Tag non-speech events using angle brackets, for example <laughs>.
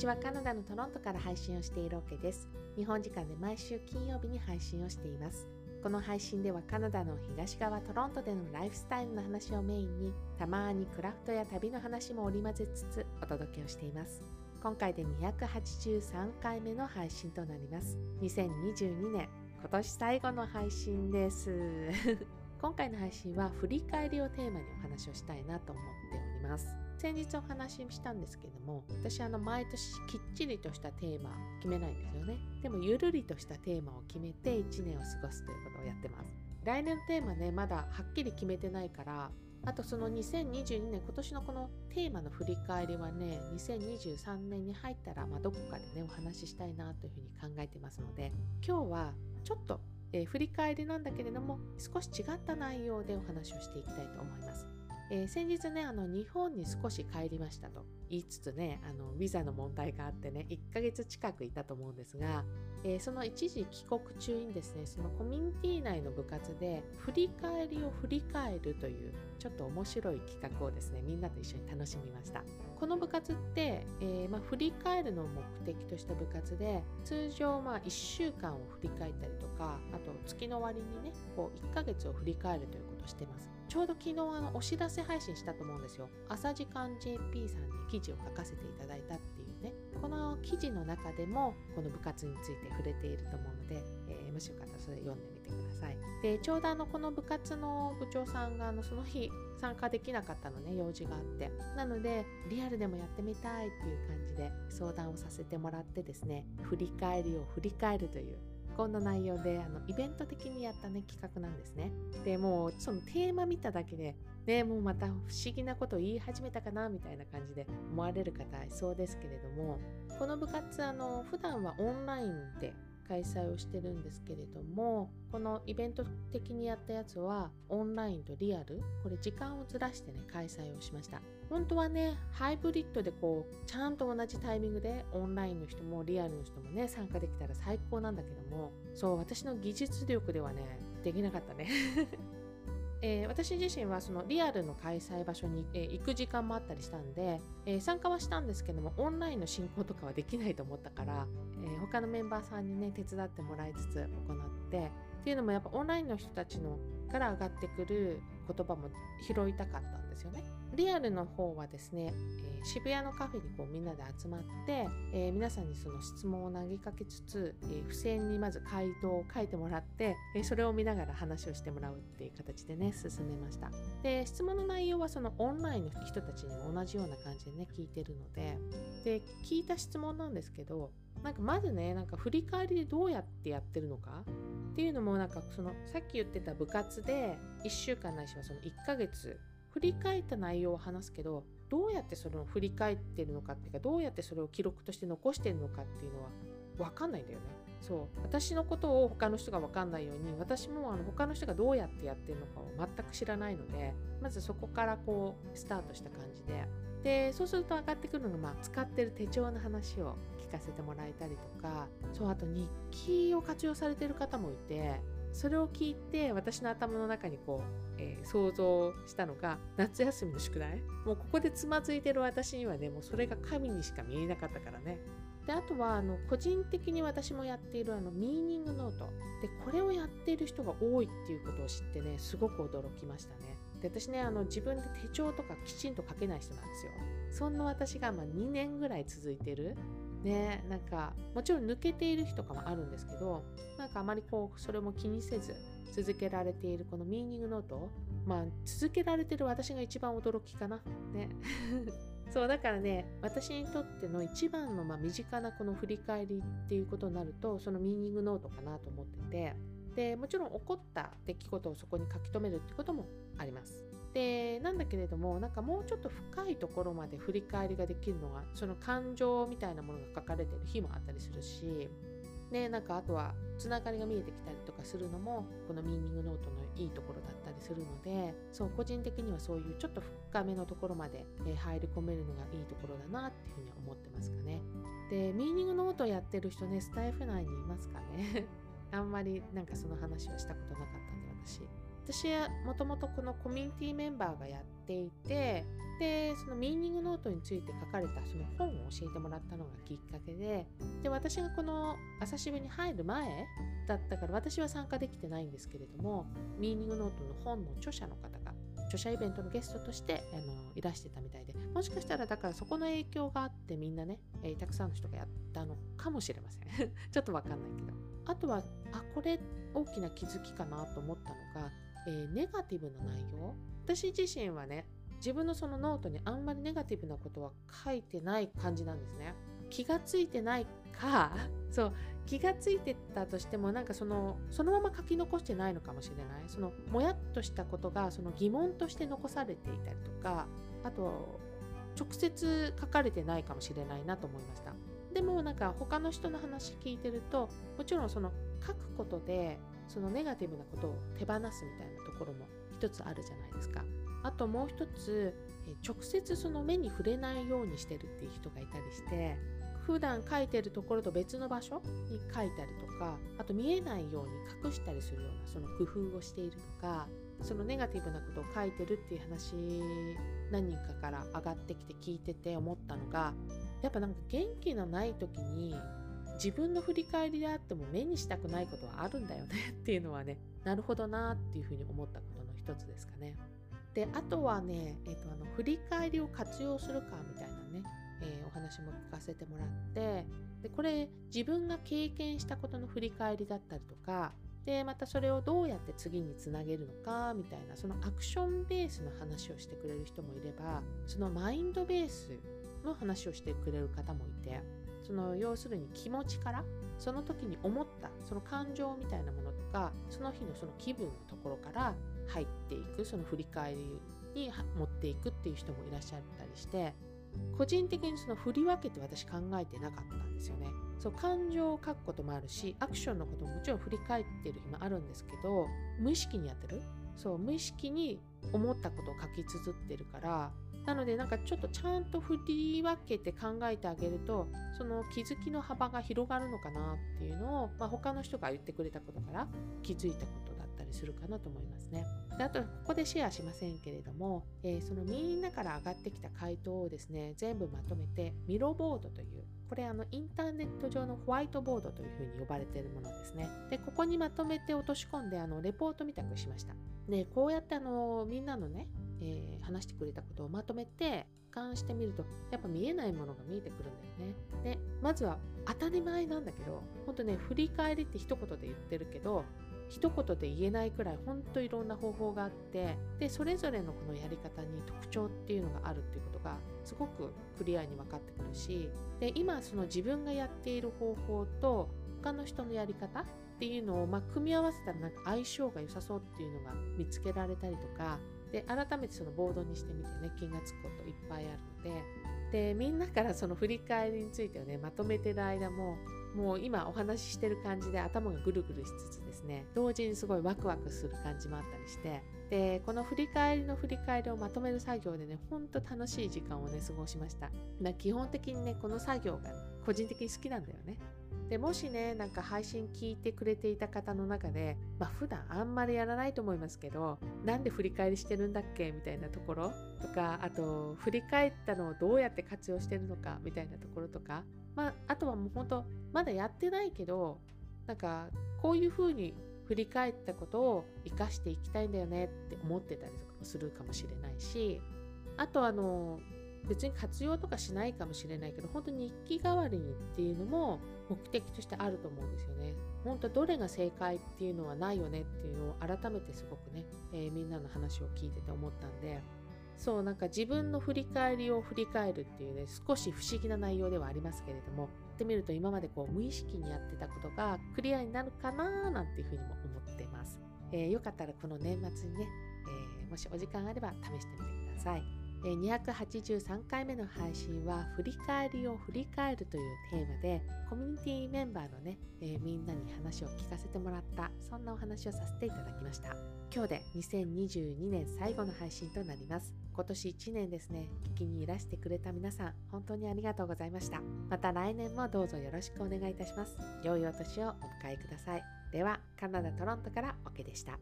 ちはカナダのトロントから配信をしているオケです。日本時間で毎週金曜日に配信をしています。この配信ではカナダの東側トロントでのライフスタイルの話をメインにたまにクラフトや旅の話も織り交ぜつつお届けをしています。今回で283回目の配信となります。2022年今年最後の配信です。<laughs> 今回の配信は振り返りをテーマにお話をしたいなと思っております。先日お話ししたんですけども私あの毎年きっちりとしたテーマ決めないんですよね。でもゆるりとしたテーマを決めて1年を過ごすということをやってます。来年のテーマねまだはっきり決めてないからあとその2022年今年のこのテーマの振り返りはね2023年に入ったら、まあ、どこかでねお話ししたいなというふうに考えてますので今日はちょっと、えー、振り返りなんだけれども少し違った内容でお話をしていきたいと思います。えー、先日ねあの日本に少し帰りましたと。言いつつねあのビザの問題があってね1ヶ月近くいたと思うんですが、えー、その一時帰国中にですねそのコミュニティ内の部活で振り返りを振り返るというちょっと面白い企画をですねみんなと一緒に楽しみました。この部活って、えー、まあ、振り返るのを目的とした部活で通常まあ1週間を振り返ったりとかあと月の終わりにねこう1ヶ月を振り返るということをしてます。ちょうど昨日あのお知らせ配信したと思うんですよ。朝時間 JP さんに記事を書かせていただいたっていうね。この記事の中でもこの部活について触れていると思うので、えー、もしよかったらそれ読んでみてください。でちょうどあのこの部活の部長さんがあのその日参加できなかったのね用事があって。なのでリアルでもやってみたいっていう感じで相談をさせてもらってですね振り返りを振り返るというこんな内容であのイベント的にやったね企画なんですね。でもうそのテーマ見ただけでねもうまた不思議なことを言い始めたかなみたいな感じで思われる方いそうですけれどもこの部活あの普段はオンラインで開催をしてるんですけれどもこのイベント的にやったやつはオンラインとリアル。これ時間をずらしてね開催をしました。本当はねハイブリッドでこうちゃんと同じタイミングでオンラインの人もリアルの人もね参加できたら最高なんだけどもそう私の技術力ではねできなかったね。えー、私自身はそのリアルの開催場所に、えー、行く時間もあったりしたんで、えー、参加はしたんですけどもオンラインの進行とかはできないと思ったから、え他のメンバーさんにね手伝ってもらいつつ行ってっていうのもやっぱオンラインの人たちのから上がってくる言葉も拾いたかったですよね。リアルの方はですね、えー、渋谷のカフェにこうみんなで集まって、えー、皆さんにその質問を投げかけつつ、えー、付箋にまず回答を書いてもらって、えそれを見ながら話をしてもらうっていう形でね進めましたで質問の内容はそのオンラインの人たちにも同じような感じでね聞いてるのでで聞いた質問なんですけどなんかまずねなんか振り返りでどうやってやってるのかっていうのもなんかそのさっき言ってた部活で1週間ないしはその1ヶ月振り返った内容を話すけどどうやってそれを振り返ってるのかっていうかどうやってそれを記録として残してるのかっていうのは分かんないんだよね。そう私のことを他の人が分かんないように私もあの他の人がどうやってやってるのかを全く知らないのでまずそこからこうスタートした感じででそうすると上がってくるのが、まあ、使ってる手帳の話を聞かせてもらえたりとかそうあと日記を活用されてる方もいてそれを聞いて私の頭の中にこう、えー、想像したのが夏休みの宿題。もうここでつまずいてる私にはねもうそれが神にしか見えなかったからね。であとはあの個人的に私もやっているあのミーニングノート。でこれをやっている人が多いっていうことを知ってねすごく驚きましたね。で私ねあの自分で手帳とかきちんと書けない人なんですよ。そんな私がま2年ぐらい続いてるねなんかもちろん抜けている日とかもあるんですけどなんかあまりこうそれも気にせず続けられているこのミーニングノートまあ続けられてる私が一番驚きかな。ね。<laughs> そうだからね私にとっての一番のまあ身近なこの振り返りっていうことになるとそのミーニングノートかなと思ってて。でもちろん起こった出来事をそこに書き留めるってこともあります。でなんだけれどもなんかもうちょっと深いところまで振り返りができるのがその感情みたいなものが書かれてる日もあったりするしねなんかあとはつながりが見えてきたりとかするのもこのミーニングノートのいいところだったりするのでそう個人的にはそういうちょっと深めのところまで、え入り込めるのがいいところだなっていうふうに思ってますかね。でミーニングノートやってる人ねスタイフ内にいますかね。<laughs> あんまりなんかその話はしたことなかったんで私。私はもともとこのコミュニティメンバーがやっていてでそのミーニングノートについて書かれたその本を教えてもらったのがきっかけでで私がこの朝渋に入る前だったから私は参加できてないんですけれどもミーニングノートの本の著者の方が著者イベントのゲストとしてあのいらしてたみたいでもしかしたらだからそこの影響があってみんなね、えー、たくさんの人がやったのかもしれません。<laughs> ちょっとわかんないけど。あとはあこれ大きな気づきかなと思ったのが、えー、ネガティブな内容？私自身はね自分のそのノートにあんまりネガティブなことは書いてない感じなんですね。気がついてないか、<laughs> そう、気がついてたとしても、なんかその、そのまま書き残してないのかもしれない。その、もやっとしたことが、その疑問として残されていたりとか、あと、直接書かれてないかもしれないなと思いました。でもなんか他の人の話聞いてるともちろんその書くことでそのネガティブなことを手放すみたいなところも一つあるじゃないですか。あともう一つ直接その目に触れないようにしてるっていう人がいたりして普段書いてるところと別の場所に書いたりとかあと見えないように隠したりするようなその工夫をしているとかそのネガティブなことを書いてるっていう話何人かから上がってきて聞いてて思ったのがやっぱなんか元気のない時に自分の振り返りであっても目にしたくないことはあるんだよね <laughs> っていうのはねなるほどなっていうふうに思ったことの一つですかね。であとはね、えーと、あの振り返りを活用するかみたいなね、えー、お話も聞かせてもらってでこれ自分が経験したことの振り返りだったりとかでまたそれをどうやって次につなげるのかみたいなそのアクションベースの話をしてくれる人もいればそのマインドベースの話をしてくれる方もいてその要するに気持ちからその時に思ったその感情みたいなものとかその日のその気分のところから入っていくその振り返りに持っていくっていう人もいらっしゃったりして個人的にその振り分けて私考えてなかったんですよね。そう感情を書くこともあるしアクションのことももちろん振り返ってる日もあるんですけど無意識にやってる？そう無意識に思ったことを書き綴ってるからなのでなんかちょっとちゃんと振り分けて考えてあげるとその気づきの幅が広がるのかなっていうのを、まあ、他の人が言ってくれたことから気づいたことだったりするかなと思いますね。であと、ここでシェアしませんけれども、えー、そのみんなから上がってきた回答をですね、全部まとめて、ミロボードという、これあのインターネット上のホワイトボードというふうに呼ばれているものですね。で、ここにまとめて落とし込んで、あのレポートみたくしました。で、こうやってあのみんなのね、えー、話してくれたことをまとめて、俯瞰してみるとやっぱ見えないものが見えてくるんだよね。でまずは当たり前なんだけど本当ね振り返りって一言で言ってるけど一言で言えないくらい本当いろんな方法があってでそれぞれのこのやり方に特徴っていうのがあるっていうことがすごくクリアに分かってくるしで今その自分がやっている方法と他の人のやり方っていうのを、まあ、組み合わせたらなんか相性が良さそうっていうのが見つけられたりとかで改めてそのボードにしてみてね気がつくこといっぱいあるので。でみんなからその振り返りについてをねまとめてる間ももう今お話ししてる感じで頭がぐるぐるしつつですね同時にすごいワクワクする感じもあったりして。でこの振り返りの振り返りをまとめる作業でねほんと楽しい時間をね過ごしました。基本的にねこの作業が個人的に好きなんだよね。でもしねなんか配信聞いてくれていた方の中でまあ普段あんまりやらないと思いますけどなんで振り返りしてるんだっけみたいなところとかあと振り返ったのをどうやって活用してるのかみたいなところとかまああとはもう本当まだやってないけどなんかこういうふうに振り返ったことを生かしていきたいんだよねって思ってたりとかもするかもしれないしあとあの別に活用とかしないかもしれないけど本当に日記代わりにっていうのも目的としてあると思うんですよね。本当どれが正解っていうのはないよねっていうのを改めてすごくね、えー、みんなの話を聞いてて思ったんでそうなんか自分の振り返りを振り返るっていうね少し不思議な内容ではありますけれどもやってみると今までこう無意識にやってたことがクリアになるかななんていうふうにも思ってます。えー、よかったらこの年末にね、えー、もしお時間あれば試してみてください。283回目の配信は振り返りを振り返るというテーマでコミュニティメンバーのね、えー、みんなに話を聞かせてもらったそんなお話をさせていただきました。今日で2022年最後の配信となります。今年1年ですね。聞きにいらしてくれた皆さん本当にありがとうございました。また来年もどうぞよろしくお願いいたします。良いお年をお迎えください。ではカナダ・トロントからオケでした。